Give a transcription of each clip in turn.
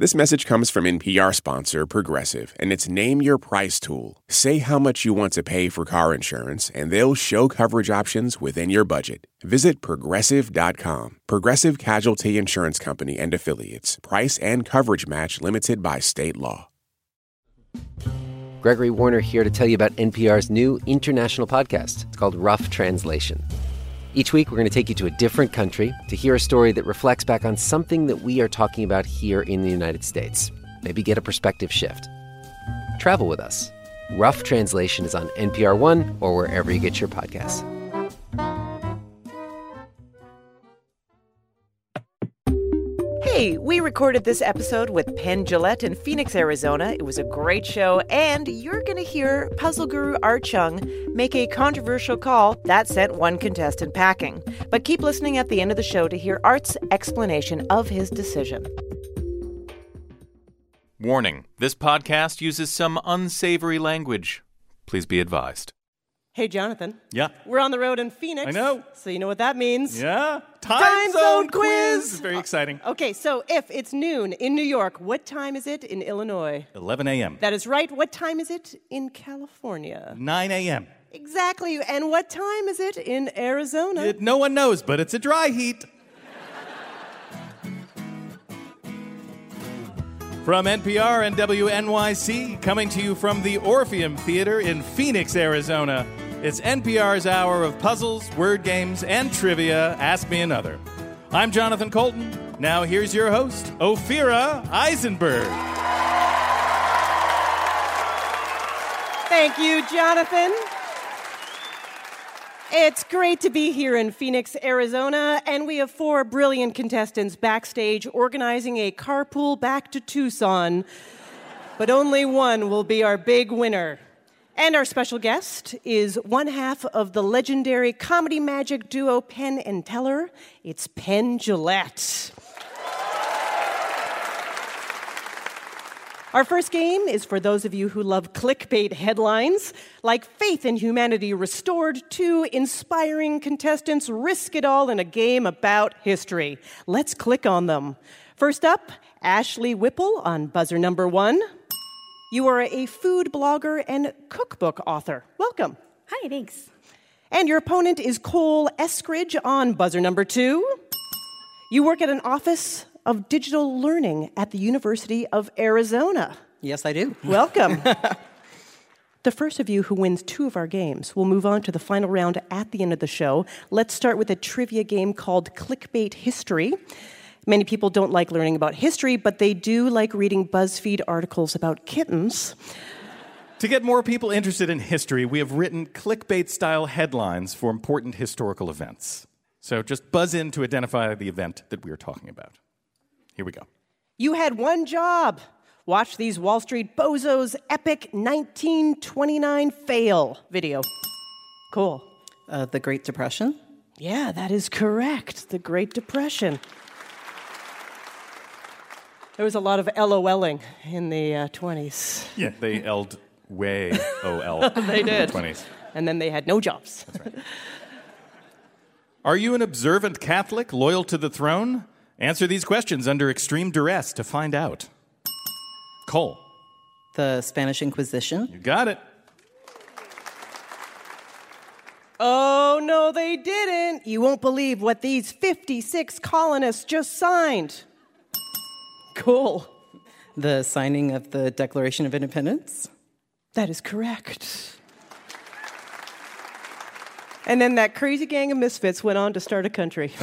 This message comes from NPR sponsor Progressive and its Name Your Price tool. Say how much you want to pay for car insurance, and they'll show coverage options within your budget. Visit progressive.com. Progressive Casualty Insurance Company and Affiliates. Price and coverage match limited by state law. Gregory Warner here to tell you about NPR's new international podcast. It's called Rough Translation. Each week, we're going to take you to a different country to hear a story that reflects back on something that we are talking about here in the United States. Maybe get a perspective shift. Travel with us. Rough Translation is on NPR One or wherever you get your podcasts. Hey, we recorded this episode with Penn Jillette in Phoenix, Arizona. It was a great show, and you're going to hear puzzle guru Art Chung make a controversial call that sent one contestant packing. But keep listening at the end of the show to hear Art's explanation of his decision. Warning this podcast uses some unsavory language. Please be advised. Hey, Jonathan. Yeah. We're on the road in Phoenix. I know. So you know what that means. Yeah. Time, Time zone, zone quiz. quiz. Very exciting. Uh, okay, so if it's noon in New York, what time is it in Illinois? 11 a.m. That is right. What time is it in California? 9 a.m. Exactly. And what time is it in Arizona? It- no one knows, but it's a dry heat. From NPR and WNYC, coming to you from the Orpheum Theater in Phoenix, Arizona, it's NPR's hour of puzzles, word games, and trivia. Ask me another. I'm Jonathan Coulton. Now here's your host, Ophira Eisenberg. Thank you, Jonathan. It's great to be here in Phoenix, Arizona, and we have four brilliant contestants backstage organizing a carpool back to Tucson. But only one will be our big winner. And our special guest is one half of the legendary comedy magic duo Penn and Teller. It's Penn Jillette. Our first game is for those of you who love clickbait headlines, like Faith in Humanity Restored, two inspiring contestants risk it all in a game about history. Let's click on them. First up, Ashley Whipple on buzzer number one. You are a food blogger and cookbook author. Welcome. Hi, thanks. And your opponent is Cole Eskridge on buzzer number two. You work at an office of digital learning at the University of Arizona. Yes, I do. Welcome. the first of you who wins two of our games will move on to the final round at the end of the show. Let's start with a trivia game called Clickbait History. Many people don't like learning about history, but they do like reading BuzzFeed articles about kittens. To get more people interested in history, we have written clickbait style headlines for important historical events. So just buzz in to identify the event that we are talking about. Here we go. You had one job. Watch these Wall Street bozos epic 1929 fail video. Cool. Uh, the Great Depression. Yeah, that is correct. The Great Depression. There was a lot of LOLing in the uh, 20s. Yeah, they elled way O L. They did. The 20s. And then they had no jobs. That's right. Are you an observant Catholic loyal to the throne? Answer these questions under extreme duress to find out. Cole, The Spanish Inquisition. you got it. Oh, no, they didn't. You won't believe what these 56 colonists just signed. Cool. The signing of the Declaration of Independence. That is correct. And then that crazy gang of misfits went on to start a country.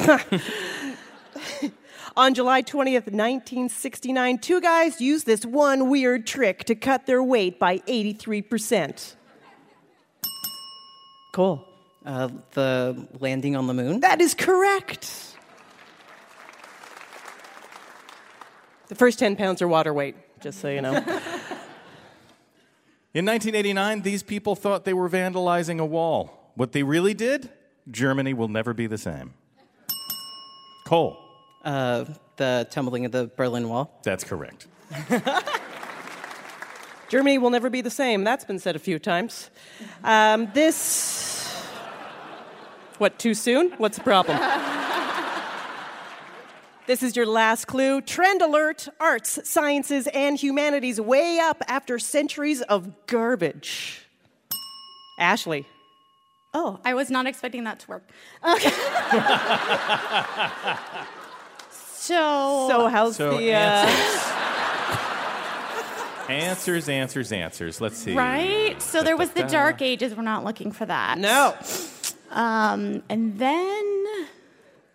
on July 20th, 1969, two guys used this one weird trick to cut their weight by 83%. Cool. Uh, the landing on the moon. That is correct. The first 10 pounds are water weight, just so you know. In 1989, these people thought they were vandalizing a wall. What they really did? Germany will never be the same. Cole, Uh, the tumbling of the Berlin Wall. that's correct. Germany will never be the same. That's been said a few times. Um, this. What, too soon? What's the problem? This is your last clue. Trend alert arts, sciences, and humanities way up after centuries of garbage. Ashley. Oh, I was not expecting that to work. Okay. so, So, how's So the. Uh, Answers, answers, answers. Let's see. right? So there was the. Dark Ages. We're not looking for that. no. Um, and then,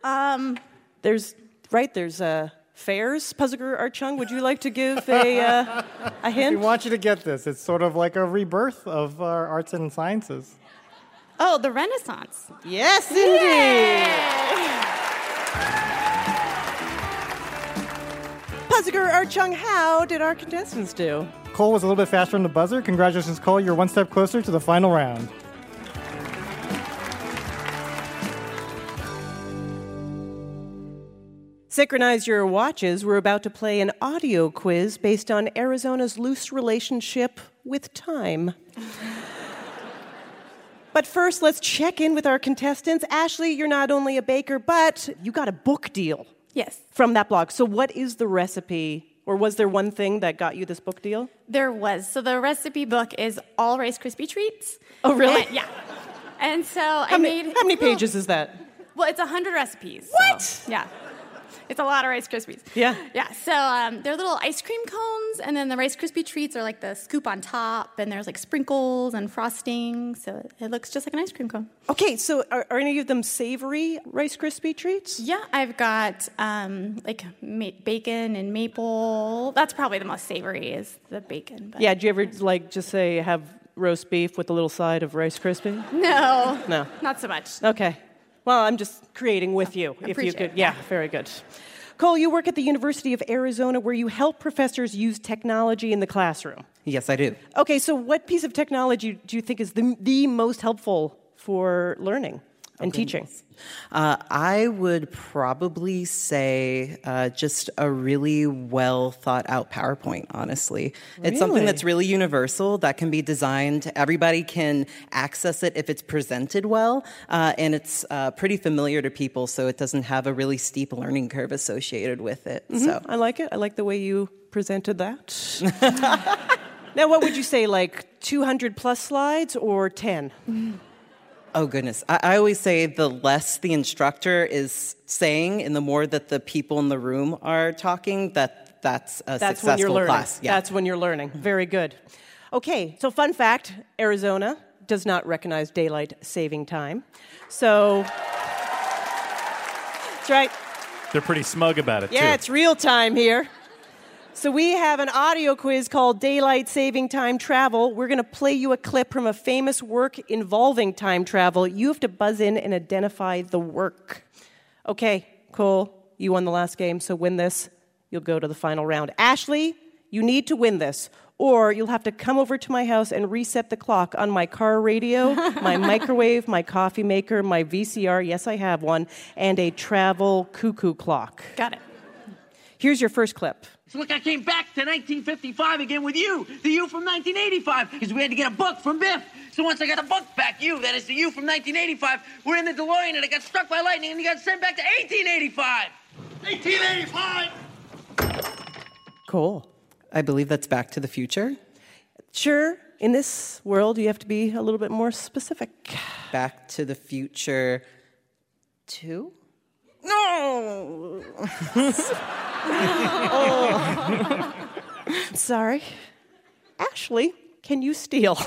um, There's, right, there's a fairs. Puzzler Art Chung, would you like to give a, uh, a hint? We want you to get this. It's sort of like a rebirth of our arts and sciences. oh, the Renaissance. Yes, indeed. Puzzler Art Chung, how did our contestants do? Cole was a little bit faster on the buzzer. Congratulations, Cole. You're one step closer to the final round. Synchronize your watches. We're about to play an audio quiz based on Arizona's loose relationship with time. but first, let's check in with our contestants. Ashley, you're not only a baker, but you got a book deal Yes, from that blog. So, what is the recipe, or was there one thing that got you this book deal? there was. So the recipe book is all Rice Krispie treats. Oh, really? And- yeah. And so How I many, made. how many pages is that? Well, it's 100 recipes. so, What? yeah. It's a lot of Rice Krispies. Yeah. Yeah. So um, they're little ice cream cones, and then the Rice Krispie treats are like the scoop on top, and there's like sprinkles and frosting. So it looks just like an ice cream cone. Okay, so are, are any of them savory Rice Krispie treats? Yeah, I've got um, like ma- bacon and maple. That's probably the most savory is the bacon. But Yeah, do you ever like just say have roast beef with a little side of Rice Krispie? No. No. Not so much. Okay. Well, I'm just creating with you. If you could. it. Yeah, very good. Cole, you work at the University of Arizona where you help professors use technology in the classroom. Yes, I do. Okay, so what piece of technology do you think is the, the most helpful for learning and teaching? Uh, I would probably say uh, just a really well thought out PowerPoint, honestly. It's something that's really universal that can be designed. Everybody can access it if it's presented well, uh, and it's uh, pretty familiar to people, so it doesn't have a really steep learning curve associated with it. So. I like it. I like the way you presented that. now, what would you say, like 200 plus slides or 10? Oh goodness! I, I always say the less the instructor is saying, and the more that the people in the room are talking, that that's a That's successful when you're learning. class. Yeah. That's when you're learning. Mm-hmm. Very good. Okay, so fun fact Arizona does not recognize daylight saving time. So, that's right. They're pretty smug about it, Yeah, too. it's real time here. So, we have an audio quiz called Daylight Saving Time Travel. We're going to play you a clip from a famous work involving time travel. You have to buzz in and identify the work. Okay, Cole, you won the last game, so win this. You'll go to the final round. Ashley, you need to win this, or you'll have to come over to my house and reset the clock on my car radio, my microwave, my coffee maker, my VCR, yes, I have one, and a travel cuckoo clock. Got it. Here's your first clip. So look, I came back to 1955 again with you, the you from 1985, because we had to get a book from Biff. So once I got the book back, you, that is the you from 1985, we're in the DeLorean and it got struck by lightning and you got sent back to 1885. 1885! Cool. I believe that's Back to the Future. Sure, in this world, you have to be a little bit more specific. Back to the Future Two. No. Sorry. Ashley, can you steal?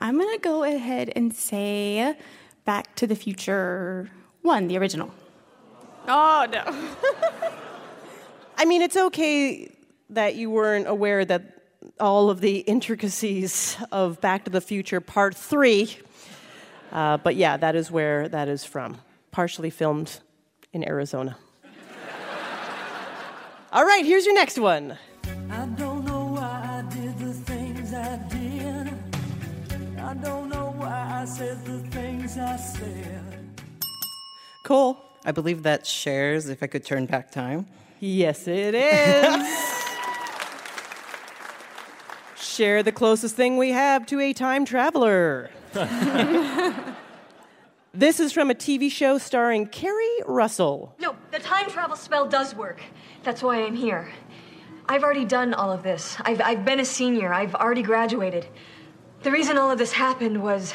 I'm going to go ahead and say Back to the Future 1, the original. Oh, no. I mean, it's okay that you weren't aware that all of the intricacies of Back to the Future Part 3, uh, but yeah, that is where that is from. Partially filmed in Arizona. All right, here's your next one. I don't know why I did the things I did. I don't know why I said the things I said. Cole. I believe that Cher's. If I could turn back time. Yes, it is. Cher the closest thing we have to a time traveler. This is from a TV show starring Keri Russell. No, the time travel spell does work. That's why I'm here. I've already done all of this. I've, I've been a senior. I've already graduated. The reason all of this happened was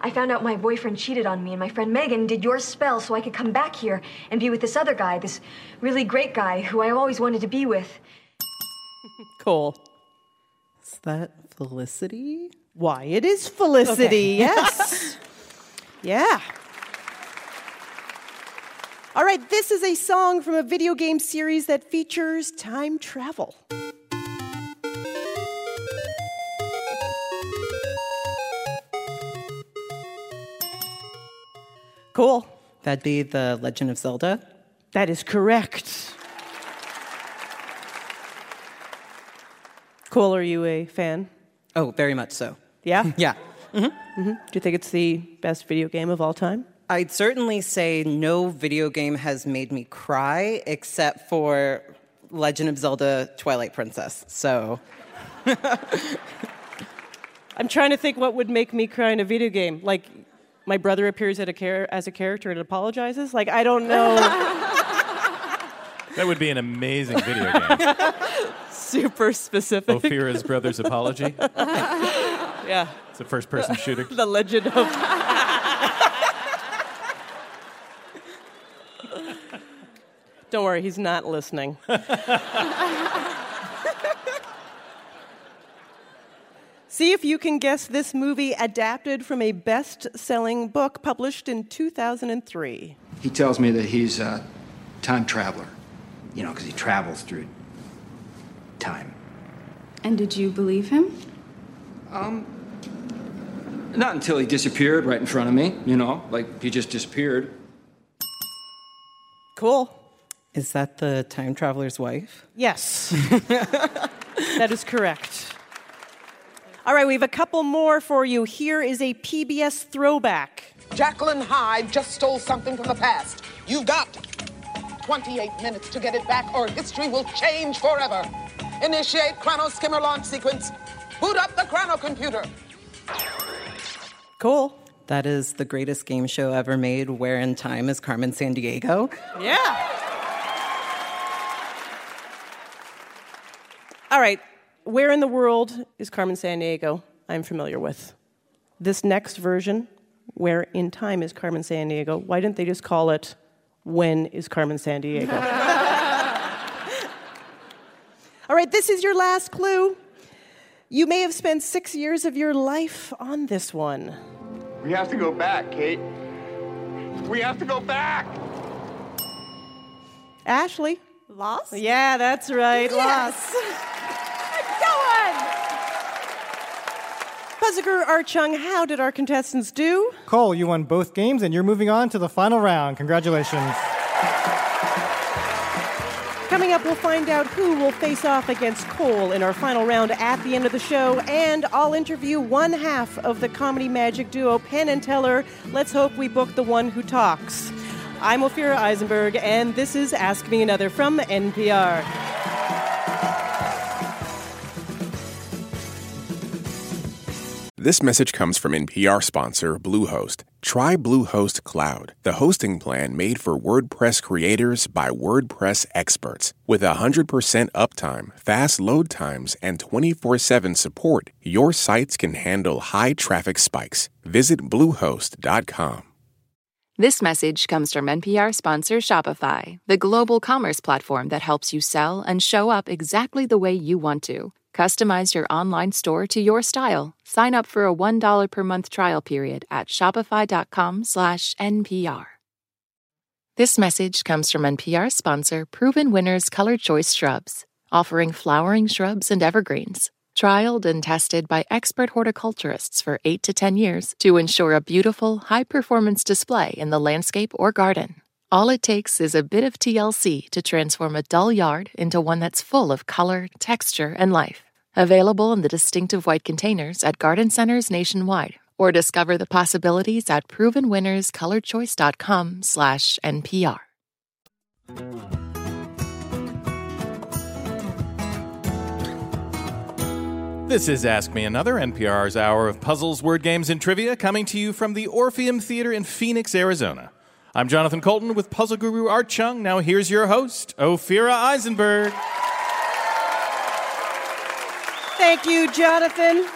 I found out my boyfriend cheated on me, and my friend Megan did your spell so I could come back here and be with this other guy, this really great guy who I always wanted to be with. Cool. Is that Felicity? Why, it is Felicity, Okay. yes. Yeah. All right, this is a song from a video game series that features time travel. Cool. That'd be The Legend of Zelda. That is correct. Cool, are you a fan? Oh, very much so. Yeah? Yeah. Hmm Do you think it's the best video game of all time? I'd certainly say no video game has made me cry except for Legend of Zelda Twilight Princess. So, I'm trying to think what would make me cry in a video game. Like, my brother appears at a char- as a character and apologizes. Like, I don't know. That would be an amazing video game. Super specific. Ophira's Brother's Apology. yeah. It's a first person shooter. The Legend of. don't worry, he's not listening. See if you can guess this movie adapted from a best selling book published in 2003. He tells me that he's a time traveler, you know, because he travels through time. And did you believe him? Um, not until he disappeared right in front of me, you know, like he just disappeared. Cool. is that the time traveler's wife? Yes. that is correct. All right, we have a couple more for you. Here is a PBS throwback. Jacqueline Hyde just stole something from the past. You've got 28 minutes to get it back, or history will change forever. Initiate chrono skimmer launch sequence. Boot up the chrono computer. Cool. That is the greatest game show ever made, Where in time is Carmen Sandiego. Yeah. All right. Where in the world is Carmen Sandiego? I'm familiar with. This next version, Where in Time is Carmen Sandiego, why didn't they just call it When is Carmen Sandiego? All right, this is your last clue. You may have spent six years of your life on this one. We have to go back, Kate. We have to go back. Ashley. Lost? Yeah, that's right. Yes. Puzziker Art Chung, how did our contestants do? Cole, you won both games and you're moving on to the final round. Congratulations. Coming up, we'll find out who will face off against Cole in our final round at the end of the show, and I'll interview one half of the comedy magic duo Penn and Teller. Let's hope we book the one who talks. I'm Ophira Eisenberg, and this is Ask Me Another from NPR. This message comes from NPR sponsor Bluehost. Try Bluehost Cloud, the hosting plan made for WordPress creators by WordPress experts. With 100% uptime, fast load times, and 24 7 support, your sites can handle high traffic spikes. Visit Bluehost.com. This message comes from NPR sponsor Shopify, the global commerce platform that helps you sell and show up exactly the way you want to. Customize your online store to your style. Sign up for a $1 per month trial period at shopify.com/npr. This message comes from NPR sponsor Proven Winners Color Choice Shrubs, offering flowering shrubs and evergreens. Trialed and tested by expert horticulturists for 8 to 10 years to ensure a beautiful, high performance display in the landscape or garden. All it takes is a bit of TLC to transform a dull yard into one that's full of color, texture, and life. Available in the distinctive white containers at garden centers nationwide, or discover the possibilities at provenwinnerscolorchoice.com slash NPR. This is Ask Me Another, NPR's hour of puzzles, word games, and trivia, coming to you from the Orpheum Theater in Phoenix, Arizona. I'm Jonathan Coulton with puzzle guru Art Chung. Now here's your host, Ophira Eisenberg. Thank you, Jonathan.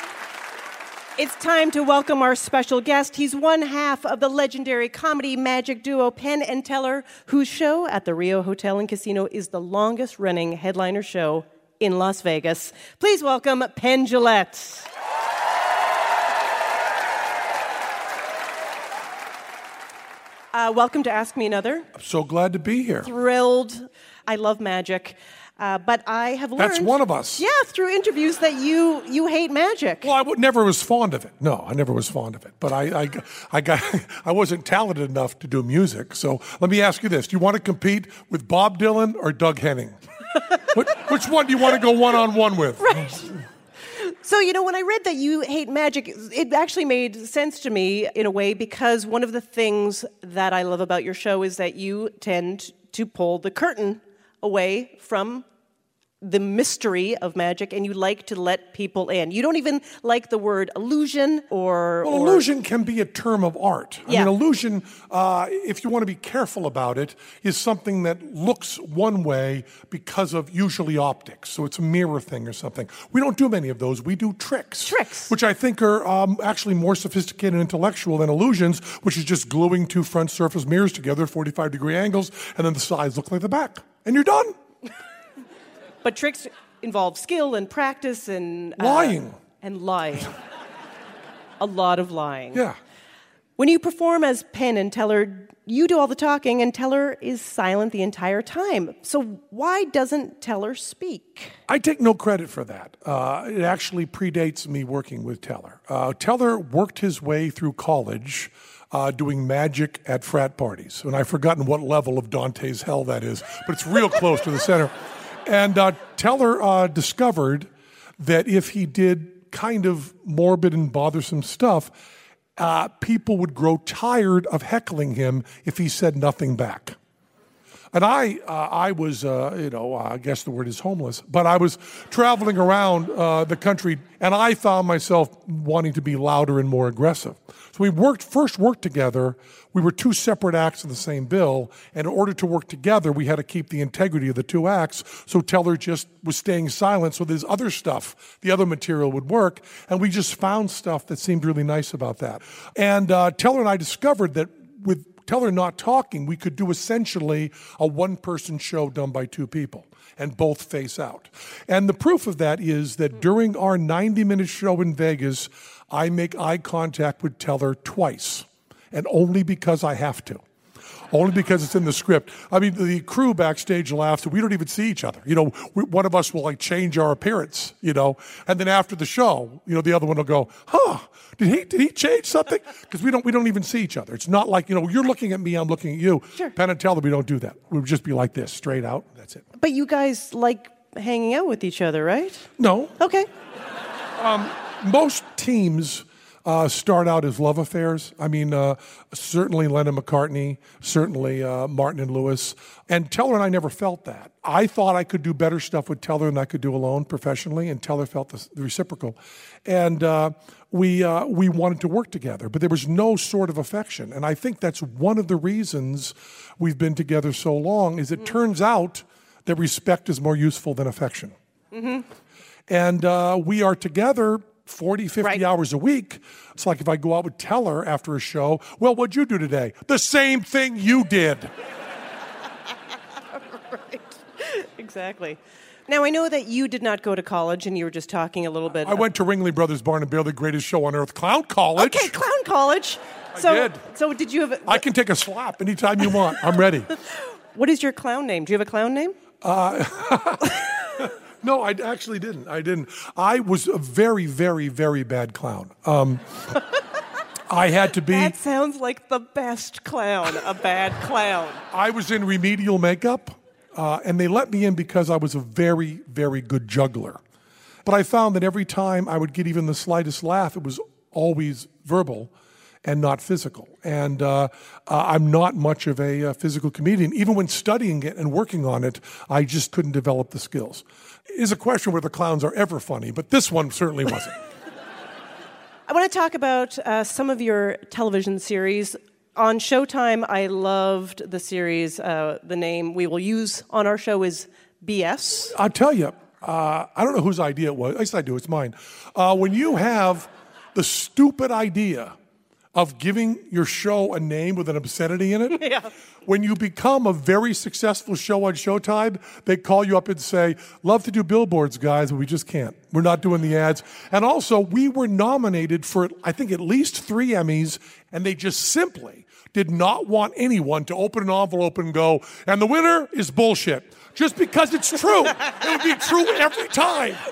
It's time to welcome our special guest. He's one half of the legendary comedy magic duo Penn and Teller, whose show at the Rio Hotel and Casino is the longest running headliner show in Las Vegas. Please welcome Penn Jillette. Uh, welcome to Ask Me Another. I'm so glad to be here. Thrilled. I love magic. Uh, but I have learned. That's one of us. Yeah, through interviews that you you hate magic. Well, I w- never was fond of it. No, I never was fond of it. But I, I, I got, I wasn't talented enough to do music. So let me ask you this: Do you want to compete with Bob Dylan or Doug Henning? which, which one do you want to go one on one with? Right. So, you know, when I read that you hate magic, it actually made sense to me in a way because one of the things that I love about your show is that you tend to pull the curtain away from the mystery of magic and you like to let people in. You don't even like the word illusion or. Well, or- illusion can be a term of art. I Yeah. mean, illusion, uh, if you want to be careful about it, is something that looks one way because of usually optics. So it's a mirror thing or something. We don't do many of those. We do tricks. Tricks. Which I think are um, actually more sophisticated and intellectual than illusions, which is just gluing two front surface mirrors together at 45 degree angles, and then the sides look like the back. And you're done. But tricks involve skill and practice and. uh, Lying. and lying. a lot of lying. Yeah. When you perform as Penn and Teller, you do all the talking, and Teller is silent the entire time. So why doesn't Teller speak? I take no credit for that. Uh, it actually predates me working with Teller. Uh, Teller worked his way through college uh, doing magic at frat parties. And I've forgotten what level of Dante's hell that is, but it's real close to the center. And uh, Teller uh, discovered that if he did kind of morbid and bothersome stuff, uh, people would grow tired of heckling him if he said nothing back. And I, uh, I was, uh, you know, I guess the word is homeless, but I was traveling around uh, the country, and I found myself wanting to be louder and more aggressive. So we worked first worked together. We were two separate acts in the same bill, and in order to work together, we had to keep the integrity of the two acts. So Teller just was staying silent, so this other stuff, the other material would work, and we just found stuff that seemed really nice about that. And uh, Teller and I discovered that with Teller not talking, we could do essentially a one person show done by two people and both face out. And the proof of that is that during our 90 minute show in Vegas, I make eye contact with Teller twice, and only because I have to. Only because it's in the script. I mean, the crew backstage laughs, and we don't even see each other. You know, we, one of us will like change our appearance, you know, and then after the show, you know, the other one will go, "Huh? Did he did he change something?" Because we don't we don't even see each other. It's not like you know you're looking at me, I'm looking at you. Sure. Penn and Teller, we don't do that. We would just be like this, straight out. That's it. But you guys like hanging out with each other, right? No. Okay. Um, most teams uh, start out as love affairs. I mean, uh, certainly Lennon McCartney, certainly uh, Martin and Lewis. And Teller and I never felt that. I thought I could do better stuff with Teller than I could do alone professionally, and Teller felt the, the reciprocal. And uh, we, uh, we wanted to work together, but there was no sort of affection. And I think that's one of the reasons we've been together so long is it turns out that respect is more useful than affection Mm-hmm. and uh, we are together 40 50 hours a week it's like if i go out with teller after a show well what'd you do today the same thing you did right. Exactly. Now, I know that you did not go to college and you were just talking a little bit. i went to Ringling brothers Barnum and Bailey the greatest show on earth clown college Okay, clown college. I So, did. so did you have? i can take a slap anytime you want i'm ready What is your clown name? Do you have a clown name? Uh, no, I actually didn't. I didn't. I was a very, very, very bad clown. Um, I had to be. That sounds like the best clown. A bad clown. I was in remedial makeup, uh, and they let me in because I was a very, very good juggler. But I found that every time I would get even the slightest laugh, it was always verbal. And not physical. And uh, uh, I'm not much of a uh, physical comedian. Even when studying it and working on it, I just couldn't develop the skills. It is a question whether clowns are ever funny, but this one certainly wasn't. I want to talk about uh, some of your television series. On Showtime, I loved the series. Uh, the name we will use on our show is BS. I'll tell you, uh, I don't know whose idea it was. At least I do, it's mine. Uh, when you have the stupid idea of giving your show a name with an obscenity in it, yeah. when you become a very successful show on Showtime, they call you up and say, Love to do billboards, guys, but we just can't. We're not doing the ads. And also, we were nominated for, I think, at least three Emmys, and they just simply did not want anyone to open an envelope and go, and the winner is bullshit. Just because it's true. it would be true every time.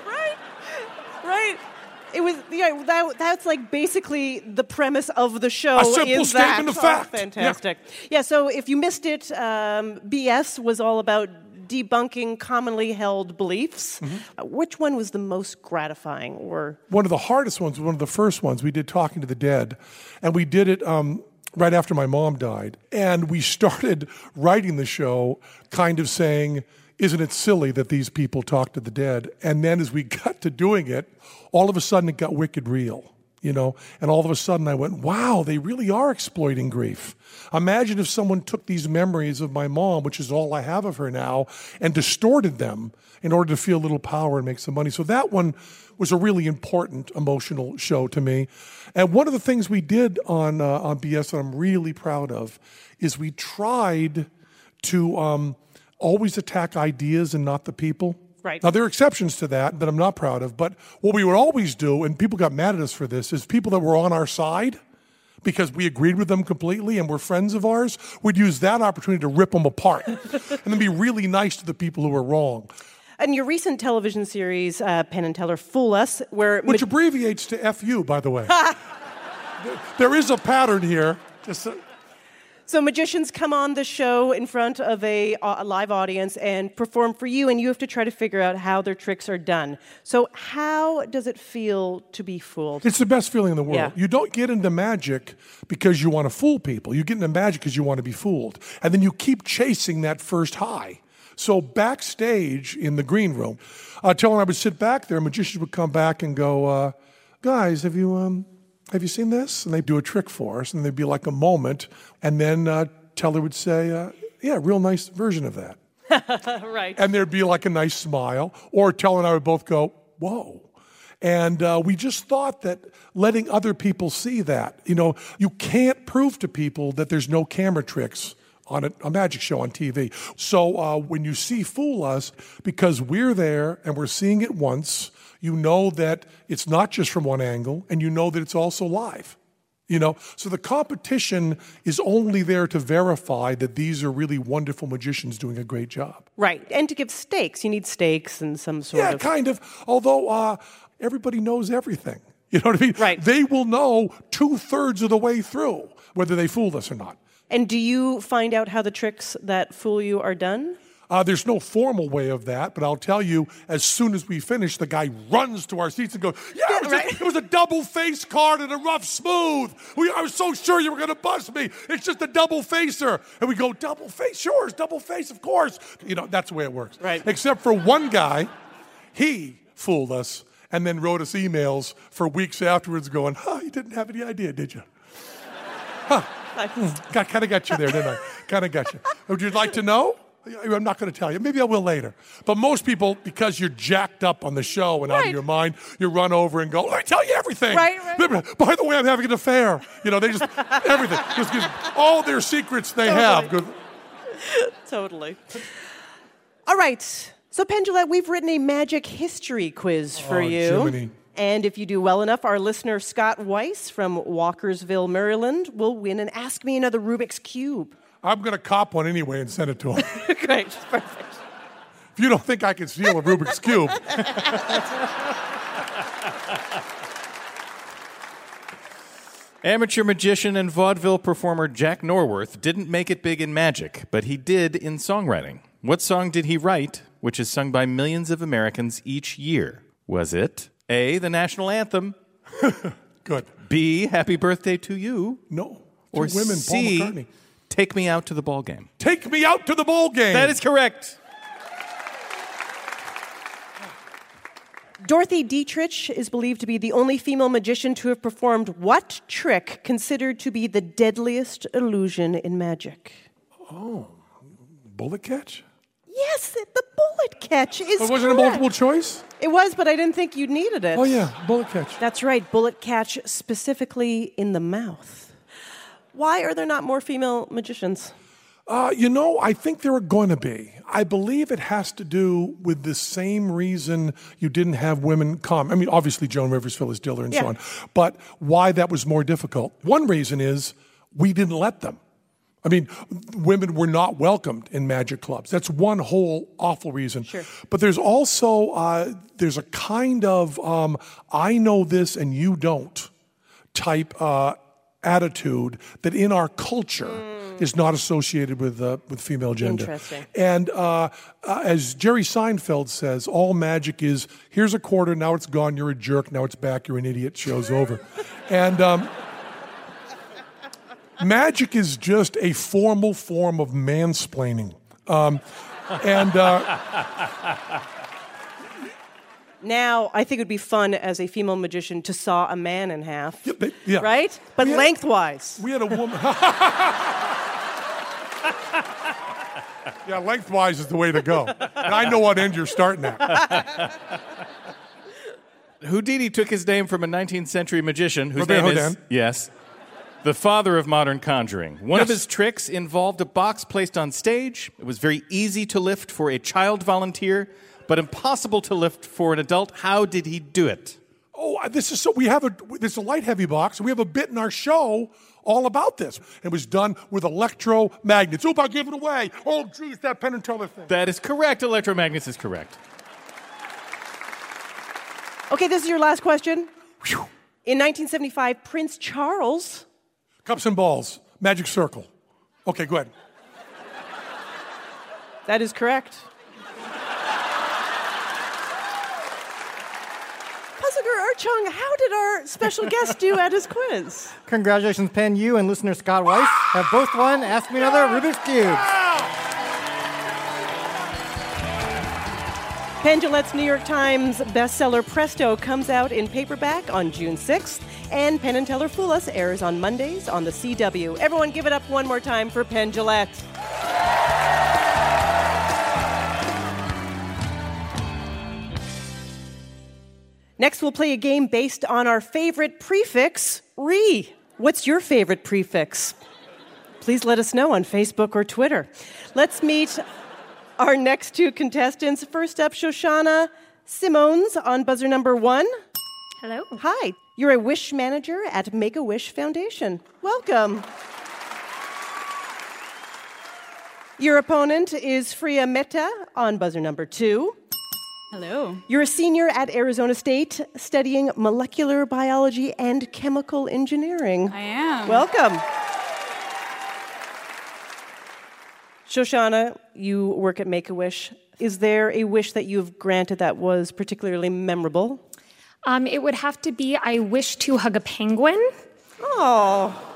Right? Right? It was yeah. That, that's like basically the premise of the show. A simple is statement that. of fact. Oh, fantastic. Yeah. So if you missed it, um, BS was all about debunking commonly held beliefs. Uh, which one was the most gratifying, or One of the hardest ones, one of the first ones, we did Talking to the Dead, and we did it um, right after my mom died. And we started writing the show kind of saying, Isn't it silly that these people talk to the dead? And then as we got to doing it, all of a sudden it got wicked real. You know, and all of a sudden I went, wow, they really are exploiting grief. Imagine if someone took these memories of my mom, which is all I have of her now, and distorted them in order to feel a little power and make some money. So that one was a really important emotional show to me. And one of the things we did on uh, on BS that I'm really proud of is we tried to um, always attack ideas and not the people. Right. Now there are exceptions to that that I'm not proud of, but what we would always do, and people got mad at us for this, is people that were on our side because we agreed with them completely and were friends of ours, we'd use that opportunity to rip them apart and then be really nice to the people who were wrong. and your recent television series, uh, Penn and Teller Fool Us, where Which abbreviates to FU, by the way. there is a pattern here. Just so- So magicians come on the show in front of a, a live audience and perform for you, and you have to try to figure out how their tricks are done. So how does it feel to be fooled? It's the best feeling in the world. Yeah. You don't get into magic because you want to fool people. You get into magic because you want to be fooled. And then you keep chasing that first high. So backstage in the green room, uh, Teller and I would sit back there, magicians would come back and go, uh, guys, have you, um, have you seen this? And they'd do a trick for us, and there'd be like a moment. And then uh, Teller would say, uh, yeah, real nice version of that. right. And there'd be like a nice smile. Or Teller and I would both go, whoa. And uh, we just thought that letting other people see that, you know, you can't prove to people that there's no camera tricks on a, a magic show on TV. So uh, when you see Fool Us, because we're there and we're seeing it once, you know that it's not just from one angle, and you know that it's also live. You know, so the competition is only there to verify that these are really wonderful magicians doing a great job. Right. And to give stakes, you need stakes and some sort Yeah, of. kind of. Although uh, everybody knows everything. You know what I mean? Right. They will know two thirds of the way through whether they fooled us or not. And do you find out how the tricks that fool you are done? Uh, there's no formal way of that, but I'll tell you, as soon as we finish, the guy runs to our seats and goes, Yeah, it was, a, it was a double face card and a rough smooth. We, I was so sure you were going to bust me. It's just a double facer. And we go, Double face? Sure, it's double face, of course. You know, that's the way it works. Right. Except for one guy, he fooled us and then wrote us emails for weeks afterwards going, Huh, you didn't have any idea, did you? Huh. Got, kind of got you there, didn't I? Kind of got you. Would you like to know? I'm not going to tell you. Maybe I will later. But most people, because you're jacked up on the show and out of your mind, you run over and go, "Let me tell you everything." Right, right. By the way, I'm having an affair. You know, they just everything, just, just all their secrets they have. Good- totally. All right. So, Penn Jillette, we've written a magic history quiz for Oh, you. Jiminy. And if you do well enough, our listener Scott Weiss from Walkersville, Maryland, will win an Ask Me Another Rubik's Cube. I'm going to cop one anyway and send it to him. Great. Perfect. if you don't think I can steal a Rubik's cube, Amateur magician and vaudeville performer Jack Norworth didn't make it big in magic, but he did in songwriting. What song did he write, which is sung by millions of Americans each year? Was it A, the national anthem, Good. B. Happy birthday to you. No. Or Two women, Paul McCartney. Take me out to the ball game. Take me out to the ball game. That is correct. Dorothy Dietrich is believed to be the only female magician to have performed what trick considered to be the deadliest illusion in magic? Oh, bullet catch? Yes, the bullet catch is. Oh, wasn't it correct. multiple choice? It was, but I didn't think you needed it. Oh, yeah, bullet catch. That's right, bullet catch specifically in the mouth. Why are there not more female magicians? Uh, you know, I think there are going to be. I believe it has to do with the same reason you didn't have women come. I mean, obviously, Joan Rivers, Phyllis Diller, and Yeah. so on. But why that was more difficult. One reason is we didn't let them. I mean, women were not welcomed in magic clubs. That's one whole awful reason. Sure. But there's also uh, there's a kind of um, I know this and you don't type uh, attitude that in our culture is not associated with uh, with female gender. Interesting. And uh, uh, as Jerry Seinfeld says, all magic is here's a quarter, now it's gone, you're a jerk, now it's back, you're an idiot, show's over. and um, magic is just a formal form of mansplaining. Um, and uh, Now, I think it would be fun as a female magician to saw a man in half. yeah. but, yeah. Right? But We had- lengthwise. we had a woman. yeah, lengthwise is the way to go. And I know what end you're starting at. Houdini took his name from a 19th century magician whose Robert name is Houdin. yes, the father of modern conjuring. One of his tricks involved a box placed on stage. It was very easy to lift for a child volunteer, but impossible to lift for an adult. How did he do it? Oh, this is so. We have a this is a light heavy box. We have a bit in our show all about this. It was done with electromagnets. Oop! I give it away. Oh, geez, that Penn and Teller thing. That is correct. Electromagnets is correct. Okay, this is your last question. In 1975, Prince Charles. Cups and balls. Magic circle. Okay, go ahead. That is correct. Puzzler Art Chung, how did our special guest do at his quiz? Congratulations, Penn. You and listener Scott Weiss have both won Ask Me Another Rubik's Cube. Penn Jillette's New York Times bestseller Presto comes out in paperback on June 6th, and Penn and Teller Fool Us airs on Mondays on the CW. Everyone give it up one more time for Penn Jillette. Next, we'll play a game based on our favorite prefix, re. What's your favorite prefix? Please let us know on Facebook or Twitter. Let's meet our next two contestants. First up, Shoshana Simons on buzzer number one. Hello. Hi. You're a wish manager at Make a Wish Foundation. Welcome. Your opponent is Freya Mehta on buzzer number two. Hello. You're a senior at Arizona State studying molecular biology and chemical engineering. I am. Welcome. Shoshana, you work at Make a Wish. Is there a wish that you've granted that was particularly memorable? Um, it would have to be I wish to hug a penguin. Oh.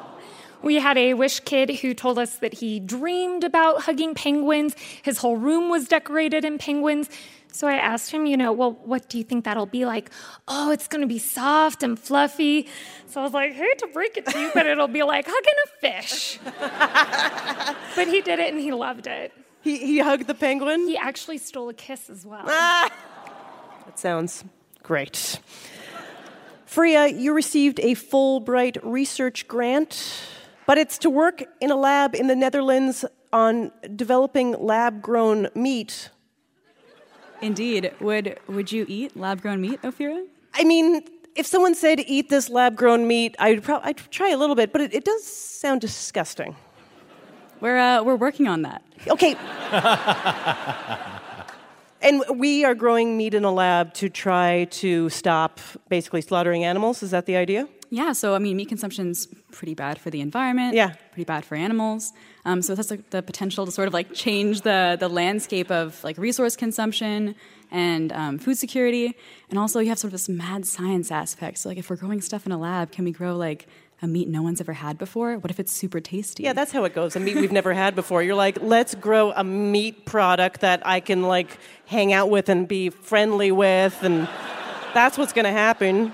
We had a wish kid who told us that he dreamed about hugging penguins. His whole room was decorated in penguins. So I asked him, you know, well, what do you think that'll be like? Oh, it's going to be soft and fluffy. So I was like, hate to break it to you, but it'll be like hugging a fish. but he did it and he loved it. He, he hugged the penguin? He actually stole a kiss as well. Ah! That sounds great. Freya, you received a Fulbright research grant, but it's to work in a lab in the Netherlands on developing lab grown meat. Indeed. Would would you eat lab grown meat, Ophira? I mean, if someone said eat this lab grown meat, I'd, prob- I'd try a little bit, but it, it does sound disgusting. We're uh, we're working on that. Okay. And we are growing meat in a lab to try to stop basically slaughtering animals. Is that the idea? Yeah, so I mean, meat consumption's pretty bad for the environment. Yeah. pretty bad for animals. Um, so it has like, the potential to sort of like change the the landscape of like resource consumption and um, food security. And also, you have sort of this mad science aspect. So, like, if we're growing stuff in a lab, can we grow like a meat no one's ever had before? What if it's super tasty? Yeah, that's how it goes. A meat we've never had before. You're like, let's grow a meat product that I can like hang out with and be friendly with, and that's what's going to happen.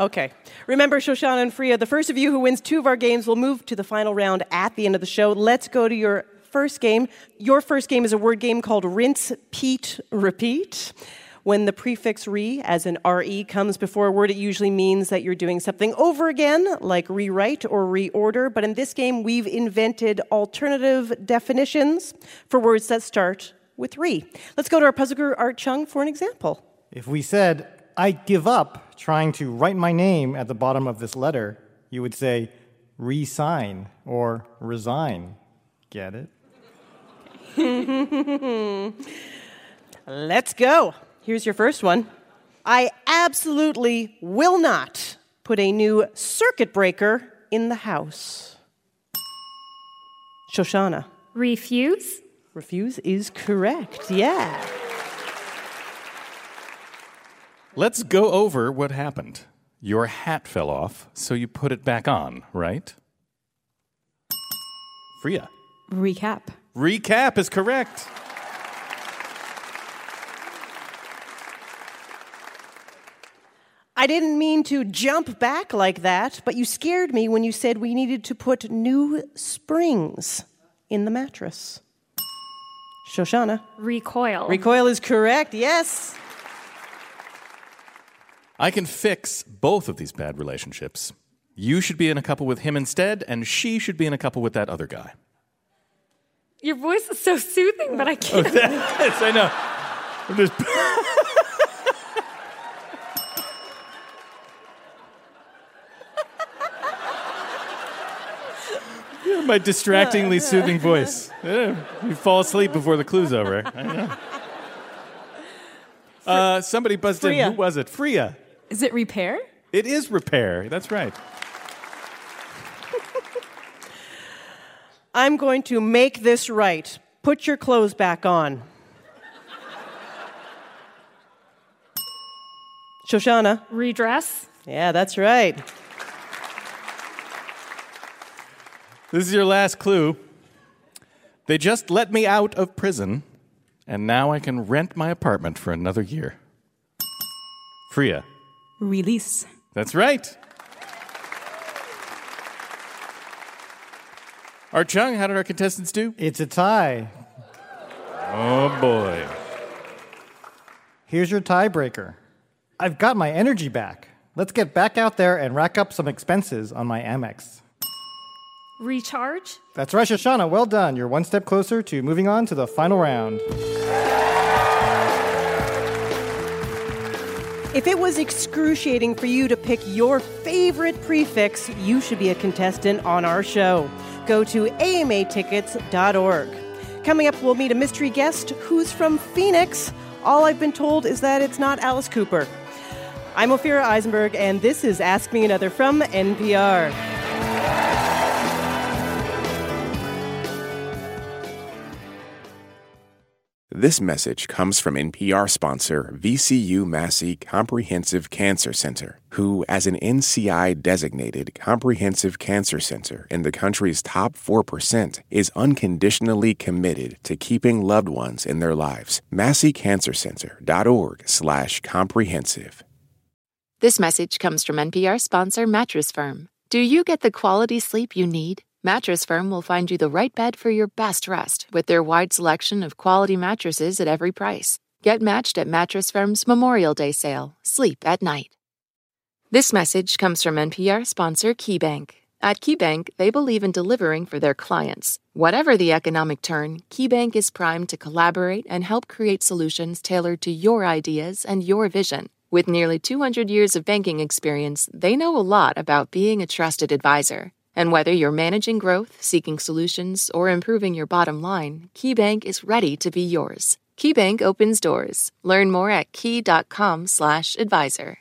Okay. Remember, Shoshana and Freya, the first of you who wins two of our games will move to the final round at the end of the show. Let's go to your first game. Your first game is a word game called Rinse, Peat, Repeat. When the prefix re, as in re, comes before a word, it usually means that you're doing something over again, like rewrite or reorder. But in this game, we've invented alternative definitions for words that start with re. Let's go to our puzzle guru, Art Chung, for an example. If we said, I give up trying to write my name at the bottom of this letter, you would say, resign or resign. Get it? Let's go. Here's your first one. I absolutely will not put a new circuit breaker in the house. Shoshana. Refuse? Refuse is correct, yeah. Let's go over what happened. Your hat fell off, so you put it back on, right? Freya. Recap. Recap is correct. I didn't mean to jump back like that, but you scared me when you said we needed to put new springs in the mattress. Shoshana. Recoil. Recoil is correct, yes. I can fix both of these bad relationships. You should be in a couple with him instead, and she should be in a couple with that other guy. Your voice is so soothing, but I can't. Oh, yes, I know. I'm just. Yeah, My distractingly soothing voice. Yeah, you fall asleep before the clue's over. I know. Uh, somebody buzzed in. Who was it? Freya. Is it repair? It is repair. That's right. I'm going to make this right. Put your clothes back on. Shoshana. Redress. Yeah, that's right. This is your last clue. They just let me out of prison, and now I can rent my apartment for another year. Freya. Release. That's right. Art Chung, how did our contestants do? It's a tie. Oh boy. Here's your tiebreaker. I've got my energy back. Let's get back out there and rack up some expenses on my Amex. Recharge. That's right, Shoshana. Well done. You're one step closer to moving on to the final round. If it was excruciating for you to pick your favorite prefix, you should be a contestant on our show. Go to amatickets.org. Coming up, we'll meet a mystery guest who's from Phoenix. All I've been told is that it's not Alice Cooper. I'm Ophira Eisenberg, and this is Ask Me Another from NPR. This message comes from NPR sponsor VCU Massey Comprehensive Cancer Center, who, as an NCI designated comprehensive cancer center in the country's top 4%, is unconditionally committed to keeping loved ones in their lives. MasseyCancerCenter.org slash comprehensive. This message comes from NPR sponsor Mattress Firm. Do you get the quality sleep you need? Mattress Firm will find you the right bed for your best rest with their wide selection of quality mattresses at every price. Get matched at Mattress Firm's Memorial Day sale. Sleep at night. This message comes from NPR sponsor KeyBank. At KeyBank, they believe in delivering for their clients. Whatever the economic turn, KeyBank is primed to collaborate and help create solutions tailored to your ideas and your vision. With nearly 200 years of banking experience, they know a lot about being a trusted advisor. And whether you're managing growth, seeking solutions, or improving your bottom line, KeyBank is ready to be yours. KeyBank opens doors. Learn more at key.com/advisor.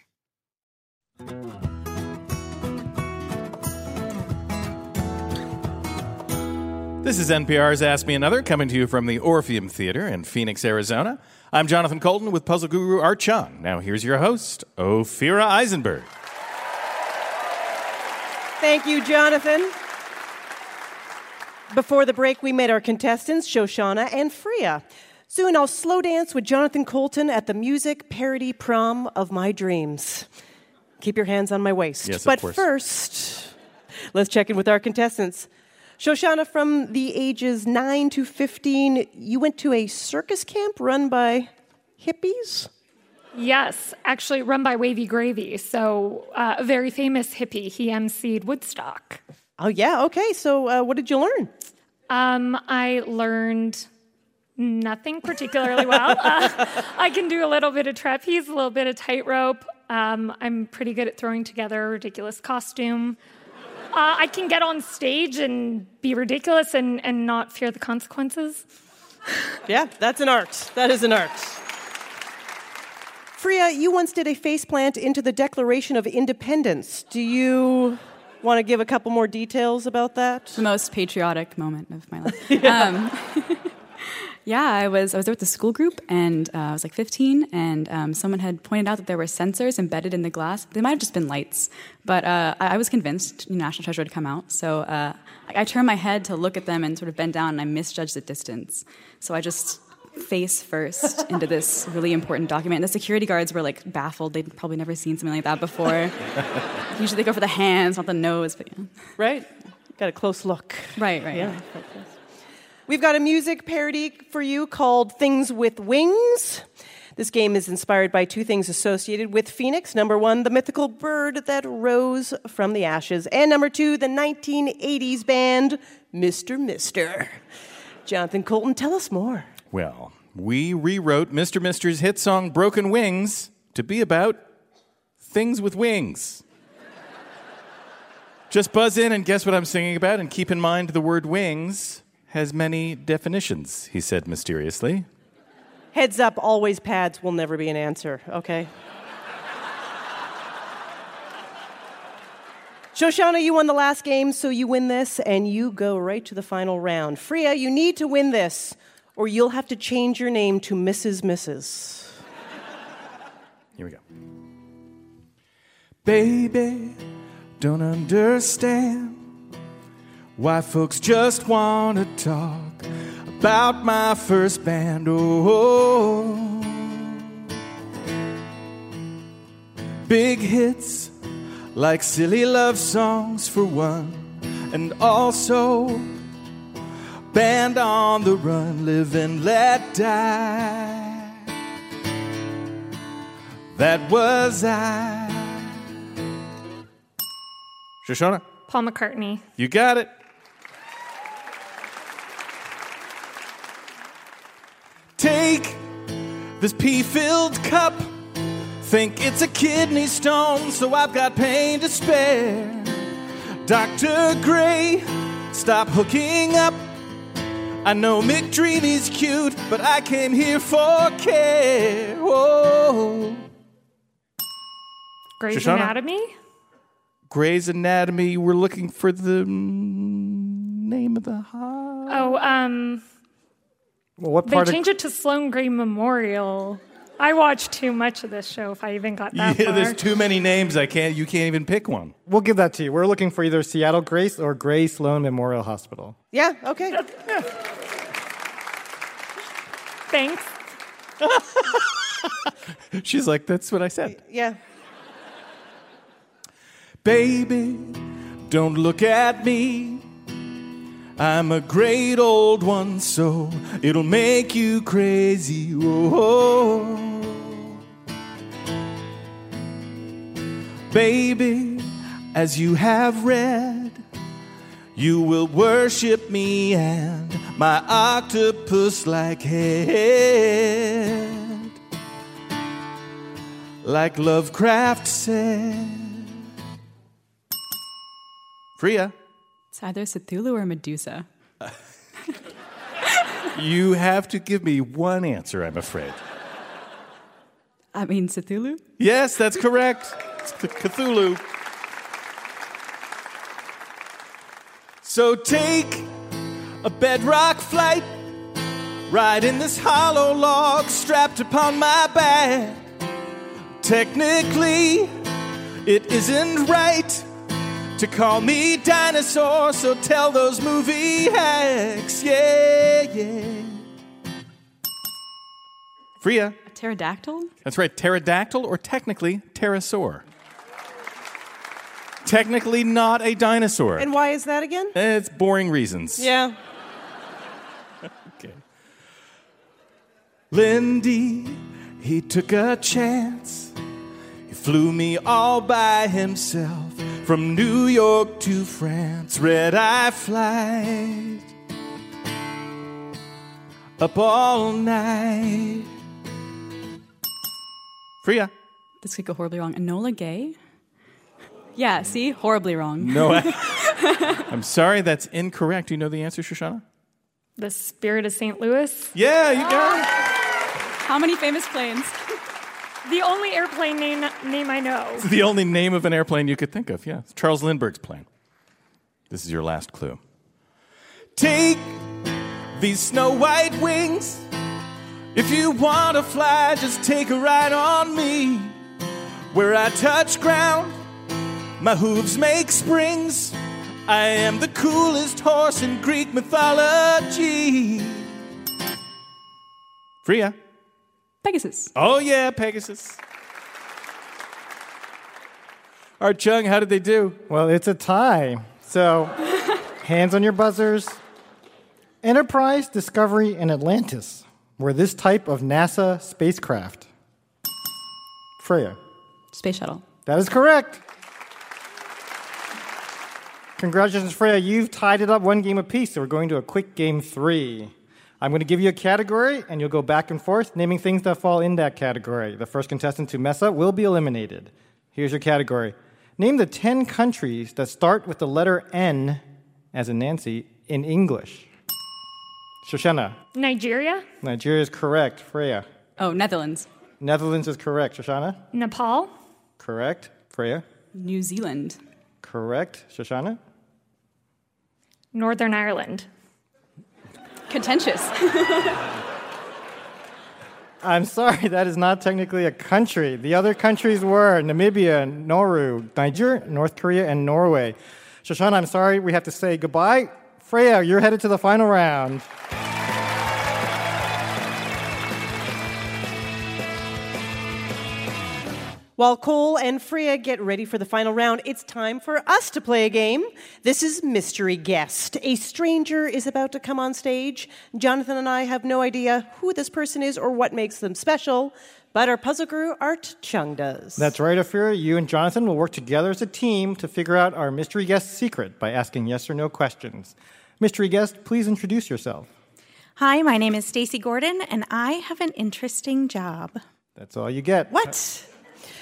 This is NPR's Ask Me Another, coming to you from the Orpheum Theater in Phoenix, Arizona. I'm Jonathan Coulton with puzzle guru Art Chung. Now here's your host, Ophira Eisenberg. Thank you, Jonathan. Before the break, we met our contestants, Shoshana and Freya. Soon I'll slow dance with Jonathan Coulton at the music parody prom of my dreams. Keep your hands on my waist. Yes, of but first, let's check in with our contestants. Shoshana, from the ages 9 to 15, you went to a circus camp run by hippies? Yes, actually run by Wavy Gravy. So, uh, a very famous hippie. He emceed Woodstock. Oh, yeah, okay. So, uh, what did you learn? Um, I learned nothing particularly well. Uh, I can do a little bit of trapeze, a little bit of tightrope. Um, I'm pretty good at throwing together a ridiculous costume. Uh, I can get on stage and be ridiculous and, and not fear the consequences. Yeah, that's an art. That is an art. Freya, you once did a faceplant into the Declaration of Independence. Do you want to give a couple more details about that? The most patriotic moment of my life. um, yeah, I was I was there with the school group, and uh, I was like 15, and um, someone had pointed out that there were sensors embedded in the glass. They might have just been lights, but uh, I, I was convinced National Treasure had come out. So uh, I, I turned my head to look at them and sort of bend down, and I misjudged the distance. So I just face first into this really important document. The security guards were like baffled; they'd probably never seen something like that before. Usually they go for the hands, not the nose, but yeah. Right? Got a close look. Right, right. Yeah. We've got a music parody for you called Things with Wings. This game is inspired by two things associated with Phoenix. Number one, the mythical bird that rose from the ashes. And number two, the 1980s band Mr. Mister. Jonathan Coulton, tell us more. Well, we rewrote Mr. Mister's hit song Broken Wings to be about things with wings. Just buzz in and guess what I'm singing about, and keep in mind the word wings has many definitions, he said mysteriously. Heads up, always pads will never be an answer, okay? Shoshana, you won the last game, so you win this, and you go right to the final round. Freya, you need to win this, or you'll have to change your name to Mrs. Mrs. Here we go. Baby, don't understand why folks just want to talk about my first band. Oh, big hits like silly love songs for one, and also band on the run, live and let die. That was I. Shoshana, Paul McCartney. you got it. Take this pea filled cup. Think it's a kidney stone, so I've got pain to spare. Dr. Grey, stop hooking up. I know McDreamy's cute, but I came here for care. Whoa. Grey's Shoshana? Anatomy? Grey's Anatomy, we're looking for the name of the hospital. Oh, um, Well, what they part of changed it to Sloan Grey Memorial. I watched too much of this show if I even got Yeah, that far. there's too many names. I can't. You can't even pick one. We'll give that to you. We're looking for either Seattle Grace or Grey Sloan Memorial Hospital. Yeah, okay. Thanks. She's like, that's what I said. Yeah. Baby, don't look at me. I'm a great old one, so it'll make you crazy. Whoa. Baby, as you have read, you will worship me and my octopus like head. Like Lovecraft said. Freya, It's either Cthulhu or Medusa. you have to give me one answer, I'm afraid. I mean, Cthulhu? Yes, that's correct. It's Cthulhu. So take a bedrock flight ride in this hollow log strapped upon my back. Technically, it isn't right to call me dinosaur, so tell those movie hacks, yeah, yeah. Freya. A pterodactyl? That's right, pterodactyl or technically pterosaur. Technically not a dinosaur. And why is that again? Eh, it's boring reasons. Yeah. okay. Lindy, he took a chance. He flew me all by himself from New York to France. Red eye flight. Up all night. Freya. This could go horribly wrong. Enola Gay? Yeah, see? Horribly wrong. No, I, I'm sorry, that's incorrect. Do you know the answer, Shoshana? The Spirit of St. Louis? Yeah, you got it. How many famous planes? The only airplane name, name I know. It's the only name of an airplane you could think of. Yeah, it's Charles Lindbergh's plane. This is your last clue. Take these snow white wings. If you want to fly, just take a ride on me. Where I touch ground, my hooves make springs. I am the coolest horse in Greek mythology. Freya. Pegasus. Oh, yeah, Pegasus. Art Chung, how did they do? Well, it's a tie. So, hands on your buzzers. Enterprise, Discovery, and Atlantis were this type of NASA spacecraft. Freya. Space shuttle. That is correct. Congratulations, Freya. You've tied it up one game apiece, so we're going to a quick game three. I'm going to give you a category, and you'll go back and forth, naming things that fall in that category. The first contestant to mess up will be eliminated. Here's your category Name the 10 countries that start with the letter N, as in Nancy, in English. Shoshana. Nigeria? Nigeria is correct. Freya. Oh, Netherlands. Netherlands is correct. Shoshana. Nepal? Correct. Freya. New Zealand. Correct. Shoshana. Northern Ireland. Contentious. I'm sorry, that is not technically a country. The other countries were Namibia, Nauru, Niger, North Korea, and Norway. Shoshana, I'm sorry, we have to say goodbye. Freya, you're headed to the final round. While Cole and Freya get ready for the final round, it's time for us to play a game. This is Mystery Guest. A stranger is about to come on stage. Jonathan and I have no idea who this person is or what makes them special, but our puzzle guru, Art Chung, does. That's right, Ophira. You and Jonathan will work together as a team to figure out our mystery guest secret by asking yes or no questions. Mystery guest, please introduce yourself. Hi, my name is Stacy Gordon, and I have an interesting job. That's all you get. What? Uh,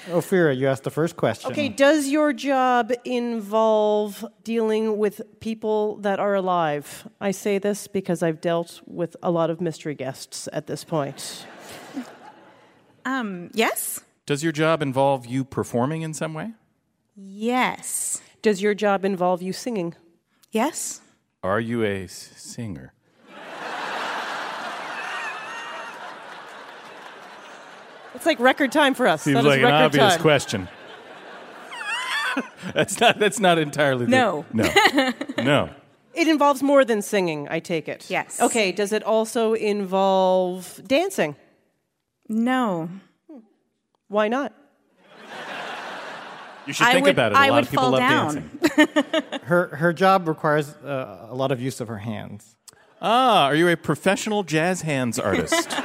Ophira, you asked the first question. Okay, does your job involve dealing with people that are alive? I say this because I've dealt with a lot of mystery guests at this point. Um, yes? Does your job involve you performing in some way? Yes. Does your job involve you singing? Yes. Are you a s- singer? It's like record time for us. Seems That is like an record obvious time. question. that's not. That's not entirely. the- No. no. No. It involves more than singing, I take it. Yes. Okay, does it also involve dancing? No. Why not? You should I think would- about it. A I lot would of people fall love down. dancing. Her, her job requires uh, a lot of use of her hands. Ah, are you a professional jazz hands artist?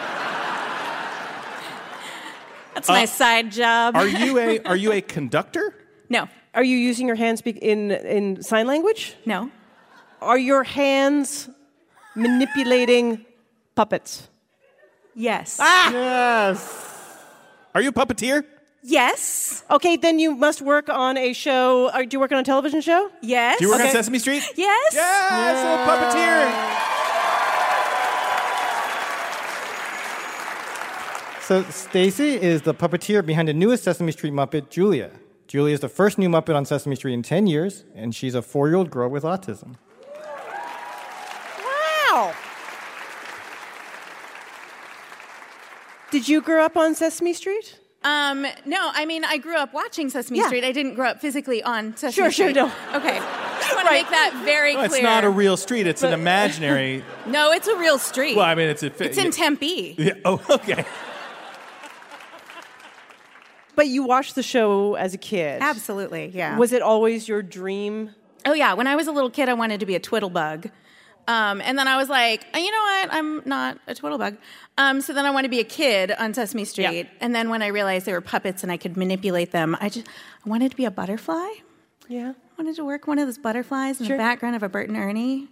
That's my side job. Uh, are you a Are you a conductor? No. Are you using your hands be- in in sign language? No. Are your hands manipulating puppets? Yes. Ah! Yes. Are you a puppeteer? Yes. Okay, then you must work on a show. Uh, do you work on a television show? Yes. Do you work on Sesame Street? Yes. Yes, a puppeteer. So Stacy is the puppeteer behind the newest Sesame Street Muppet, Julia. Julia is the first new Muppet on Sesame Street in 10 years, and she's a four-year-old girl with autism. Wow. Did you grow up on Sesame Street? Um, no, I mean, I grew up watching Sesame Yeah. Street. I didn't grow up physically on Sesame Street. Sure, sure, Street. no. Okay. Just want to make that very No, clear. it's not a real street. It's an imaginary. No, it's a real street. Well, I mean, it's a. it's in Tempe. Yeah. Oh, okay. But you watched the show as a kid. Absolutely, yeah. Was it always your dream? Oh yeah, when I was a little kid, I wanted to be a twiddlebug. Um, and then I was like, "Oh, you know what? I'm not a twiddlebug. Um, so then I wanted to be a kid on Sesame Street. And then when I realized they were puppets and I could manipulate them, I just I wanted to be a butterfly. Yeah. I wanted to work one of those butterflies in Sure. the background of a Bert and Ernie.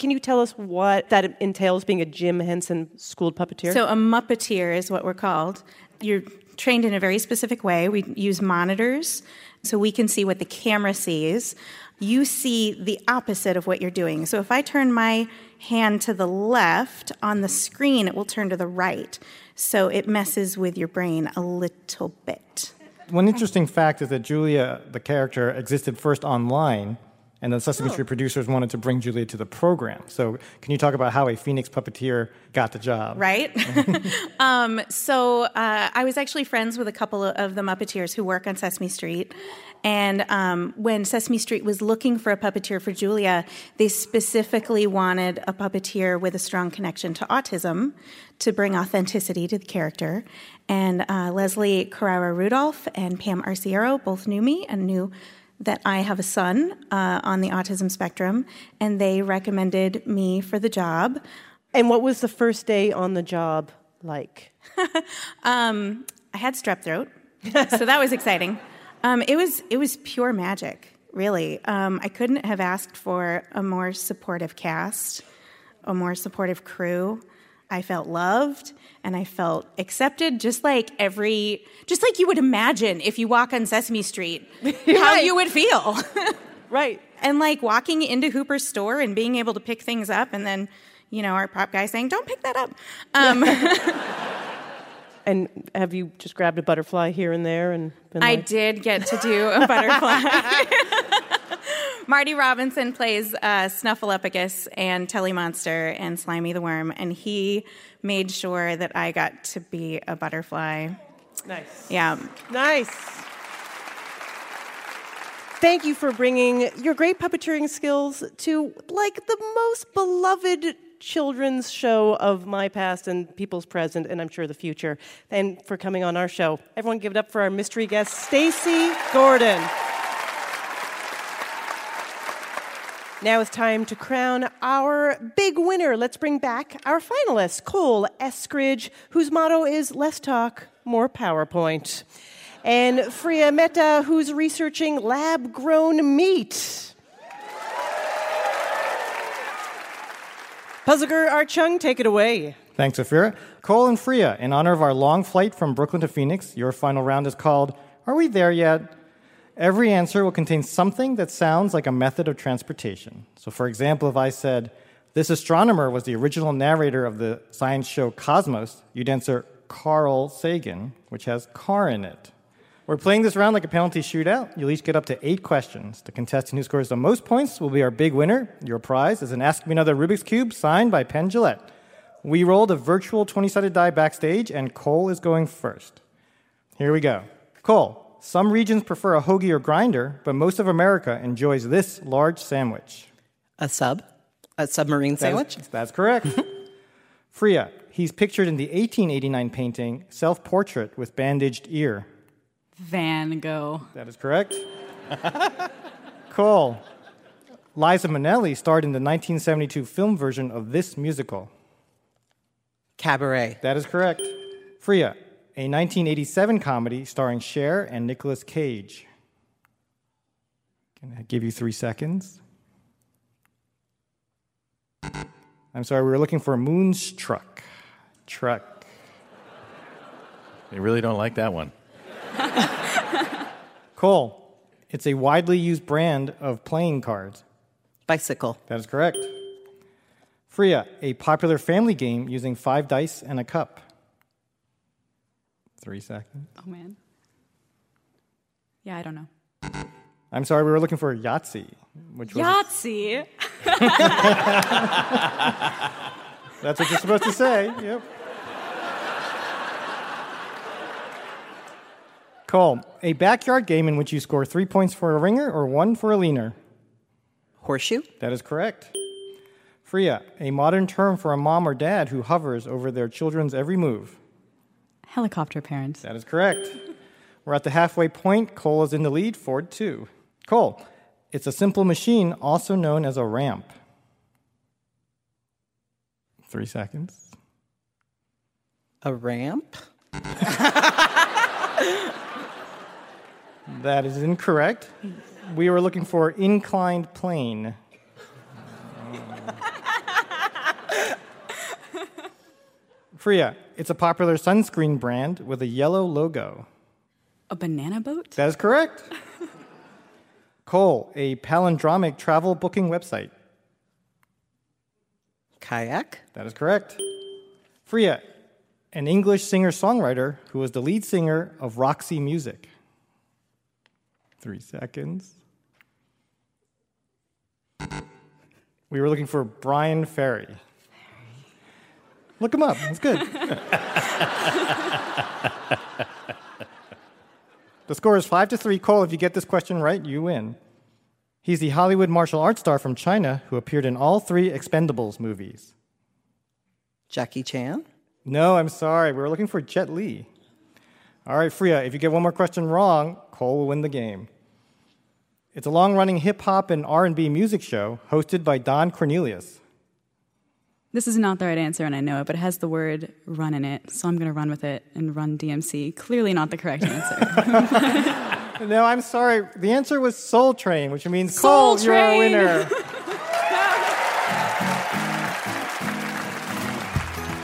Can you tell us what that entails being a Jim Henson schooled puppeteer? So a muppeteer is what we're called. You're trained in a very specific way. We use monitors so we can see what the camera sees. You see the opposite of what you're doing. So if I turn my hand to the left on the screen, it will turn to the right. So it messes with your brain a little bit. One interesting fact is that Julia, the character, existed first online, and then Sesame Oh. Street producers wanted to bring Julia to the program. So, can you talk about how a Phoenix puppeteer got the job? Right? um, so uh, I was actually friends with a couple of the Muppeteers who work on Sesame Street. And um, when Sesame Street was looking for a puppeteer for Julia, they specifically wanted a puppeteer with a strong connection to autism to bring authenticity to the character. And uh, Leslie Carrara Rudolph and Pam Arciero both knew me and knew that I have a son uh, on the autism spectrum, and they recommended me for the job. And what was the first day on the job like? um, I had strep throat, so that was exciting. Um, it was it was pure magic, really. Um, I couldn't have asked for a more supportive cast, a more supportive crew. I felt loved and I felt accepted, just like every, just like you would imagine if you walk on Sesame Street, how you would feel. right. And like walking into Hooper's store and being able to pick things up, and then, you know, our prop guy saying, "Don't pick that up." Um, And have you just grabbed a butterfly here and there and been I like, did get to do a butterfly. Marty Robinson plays uh, Snuffleupagus and Telly Monster and Slimy the Worm, and he made sure that I got to be a butterfly. Nice. Yeah. Nice. Thank you for bringing your great puppeteering skills to like the most beloved children's show of my past and people's present and I'm sure the future and for coming on our show. Everyone give it up for our mystery guest Stacy Gordon. Now it's time to crown our big winner. Let's bring back our finalist, Cole Eskridge, whose motto is less talk, more PowerPoint. And Freya Mehta, who's researching lab grown meat. Puzzleger Art Chung, take it away. Thanks, Ophira. Cole and Freya, in honor of our long flight from Brooklyn to Phoenix, your final round is called Are We There Yet? Every answer will contain something that sounds like a method of transportation. So, for example, if I said, This astronomer was the original narrator of the science show Cosmos, you'd answer Carl Sagan, which has car in it. We're playing this round like a penalty shootout. You'll each get up to eight questions. The contestant who scores the most points will be our big winner. Your prize is an Ask Me Another Rubik's Cube signed by Penn Jillette. We rolled a virtual 20 sided die backstage, and Cole is going first. Here we go. Cole, some regions prefer a hoagie or grinder, but most of America enjoys this large sandwich. A sub? A submarine That is- sandwich? that's correct. Freya, he's pictured in the 1889 painting Self Portrait with Bandaged Ear. Van Gogh. That is correct. Cole, Liza Minnelli starred in the 1972 film version of this musical. Cabaret. That is correct. Freya, a 1987 comedy starring Cher and Nicolas Cage. Can I give you three seconds? I'm sorry, we were looking for Moonstruck. Truck. They really don't like that one. Cole, it's a widely used brand of playing cards. Bicycle. That is correct. Freya, a popular family game using five dice and a cup three seconds. Oh, man. Yeah, I don't know. I'm sorry, we were looking for Yahtzee, which was. Yahtzee? That's what you're supposed to say. Yep. Cole, a backyard game in which you score three points for a ringer or one for a leaner. Horseshoe? That is correct. Freya, a modern term for a mom or dad who hovers over their children's every move. Helicopter parents. That is correct. We're at the halfway point. Cole is in the lead, Ford to two. Cole, it's a simple machine, also known as a ramp. Three seconds. A ramp? That is incorrect. We were looking for inclined plane. Freya, it's a popular sunscreen brand with a yellow logo. A banana boat? That is correct. Cole, a palindromic travel booking website. Kayak? That is correct. Freya, an English singer songwriter who was the lead singer of Roxy Music. Three seconds. We were looking for Bryan Ferry. Look him up. It's good. the score is five to three. Cole, if you get this question right, you win. He's the Hollywood martial arts star from China who appeared in all three Expendables movies. Jackie Chan? No, I'm sorry. We were looking for Jet Li. All right, Freya, if you get one more question wrong, Cole will win the game. It's a long-running hip hop and R&B music show hosted by Don Cornelius. This is not the right answer, and I know it, but it has the word run in it, so I'm going to run with it and run DMC. Clearly not the correct answer. no, I'm sorry. The answer was Soul Train, which means Soul Cole, you're a winner.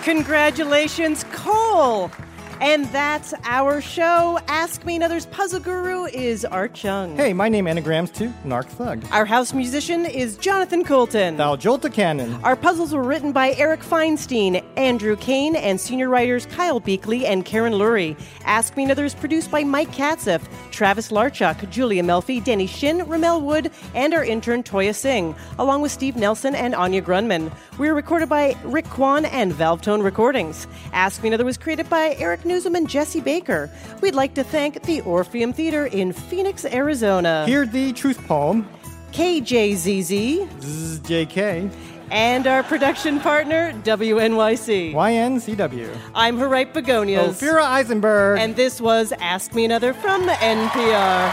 Congratulations, Cole! And that's our show. Ask Me Another's puzzle guru is Art Chung. hey, my name anagrams to Narc Thug. Our house musician is Jonathan Coulton. Thou Jolta Cannon. Our puzzles were written by Eric Feinstein, Andrew Kane, and senior writers Kyle Beakley and Karen Lurie. Ask Me Another is produced by Mike Katzeff, Travis Larchuk, Julia Melfi, Danny Shin, Rommel Wood, and our intern Toya Singh, along with Steve Nelson and Anya Grundmann. We were recorded by Rick Kwan and Valve Tone Recordings. Ask Me Another was created by Eric Nuzum and Jesse Baker. We'd like to thank the Orpheum Theater in Phoenix, Arizona. Hear the truth poem. KJZZ. JK. And our production partner, WNYC. YNCW. I'm Harriet Begonias. Ophira Eisenberg. And this was Ask Me Another from the NPR.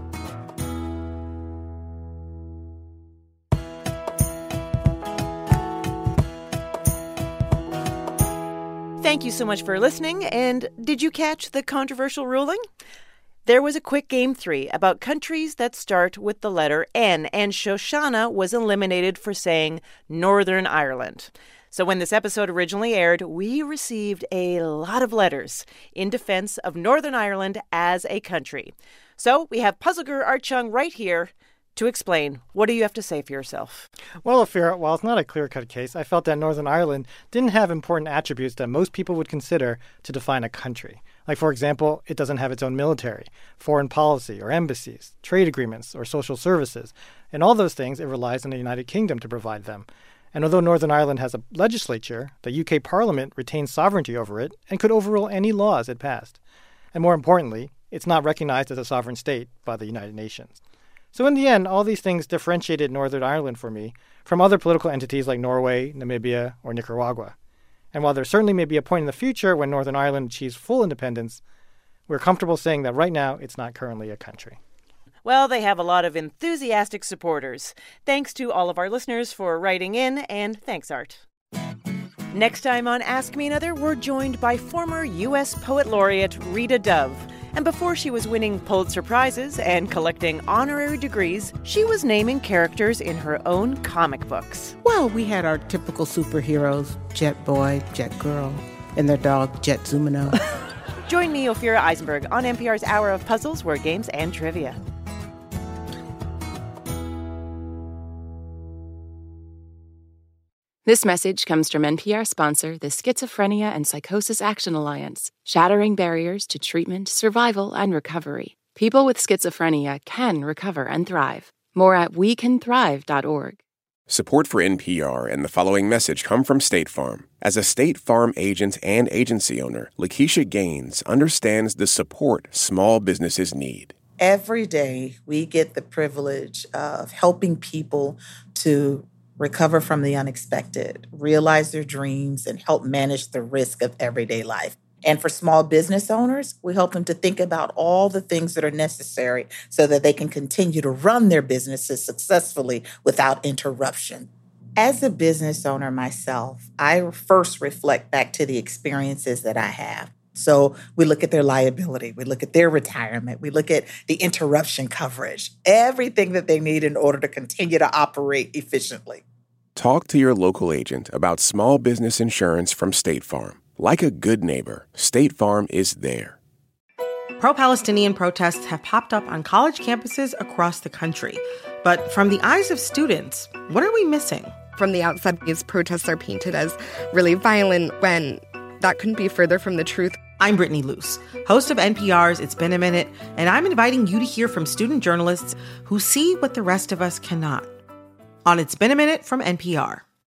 Thank you so much for listening. And did you catch the controversial ruling? There was a quick game three about countries that start with the letter N, and Shoshana was eliminated for saying Northern Ireland. So, when this episode originally aired, we received a lot of letters in defense of Northern Ireland as a country. So, we have Puzzle Guru Art right here to explain. What do you have to say for yourself? Well, Ophira, while it's not a clear cut case, I felt that Northern Ireland didn't have important attributes that most people would consider to define a country. Like, for example, it doesn't have its own military, foreign policy, or embassies, trade agreements, or social services. And all those things, it relies on the United Kingdom to provide them. And although Northern Ireland has a legislature, the UK Parliament retains sovereignty over it and could overrule any laws it passed. And more importantly, it's not recognized as a sovereign state by the United Nations. So, in the end, all these things differentiated Northern Ireland for me from other political entities like Norway, Namibia, or Nicaragua. And while there certainly may be a point in the future when Northern Ireland achieves full independence, we're comfortable saying that right now it's not currently a country. Well, they have a lot of enthusiastic supporters. Thanks to all of our listeners for writing in, and thanks, Art. Next time on Ask Me Another, we're joined by former U.S. Poet Laureate Rita Dove. And before she was winning Pulitzer Prizes and collecting honorary degrees, she was naming characters in her own comic books. Well, we had our typical superheroes Jet Boy, Jet Girl, and their dog, Jet Zumino. Join me, Ophira Eisenberg, on NPR's Hour of Puzzles, Word Games, and Trivia. This message comes from NPR sponsor, the Schizophrenia and Psychosis Action Alliance, shattering barriers to treatment, survival, and recovery. People with schizophrenia can recover and thrive. More at wecanthrive.org. Support for NPR and the following message come from State Farm. As a State Farm agent and agency owner, Lakeisha Gaines understands the support small businesses need. Every day, we get the privilege of helping people to recover from the unexpected, realize their dreams, and help manage the risk of everyday life. And for small business owners, we help them to think about all the things that are necessary so that they can continue to run their businesses successfully without interruption. As a business owner myself, I first reflect back to the experiences that I have. So we look at their liability, we look at their retirement, we look at the interruption coverage, everything that they need in order to continue to operate efficiently. Talk to your local agent about small business insurance from State Farm. Like a good neighbor, State Farm is there. Pro Palestinian protests have popped up on college campuses across the country. But from the eyes of students, what are we missing? From the outside, these protests are painted as really violent when that couldn't be further from the truth. I'm Brittany Luce, host of NPR's It's Been a Minute, and I'm inviting you to hear from student journalists who see what the rest of us cannot. On It's Been a Minute from NPR.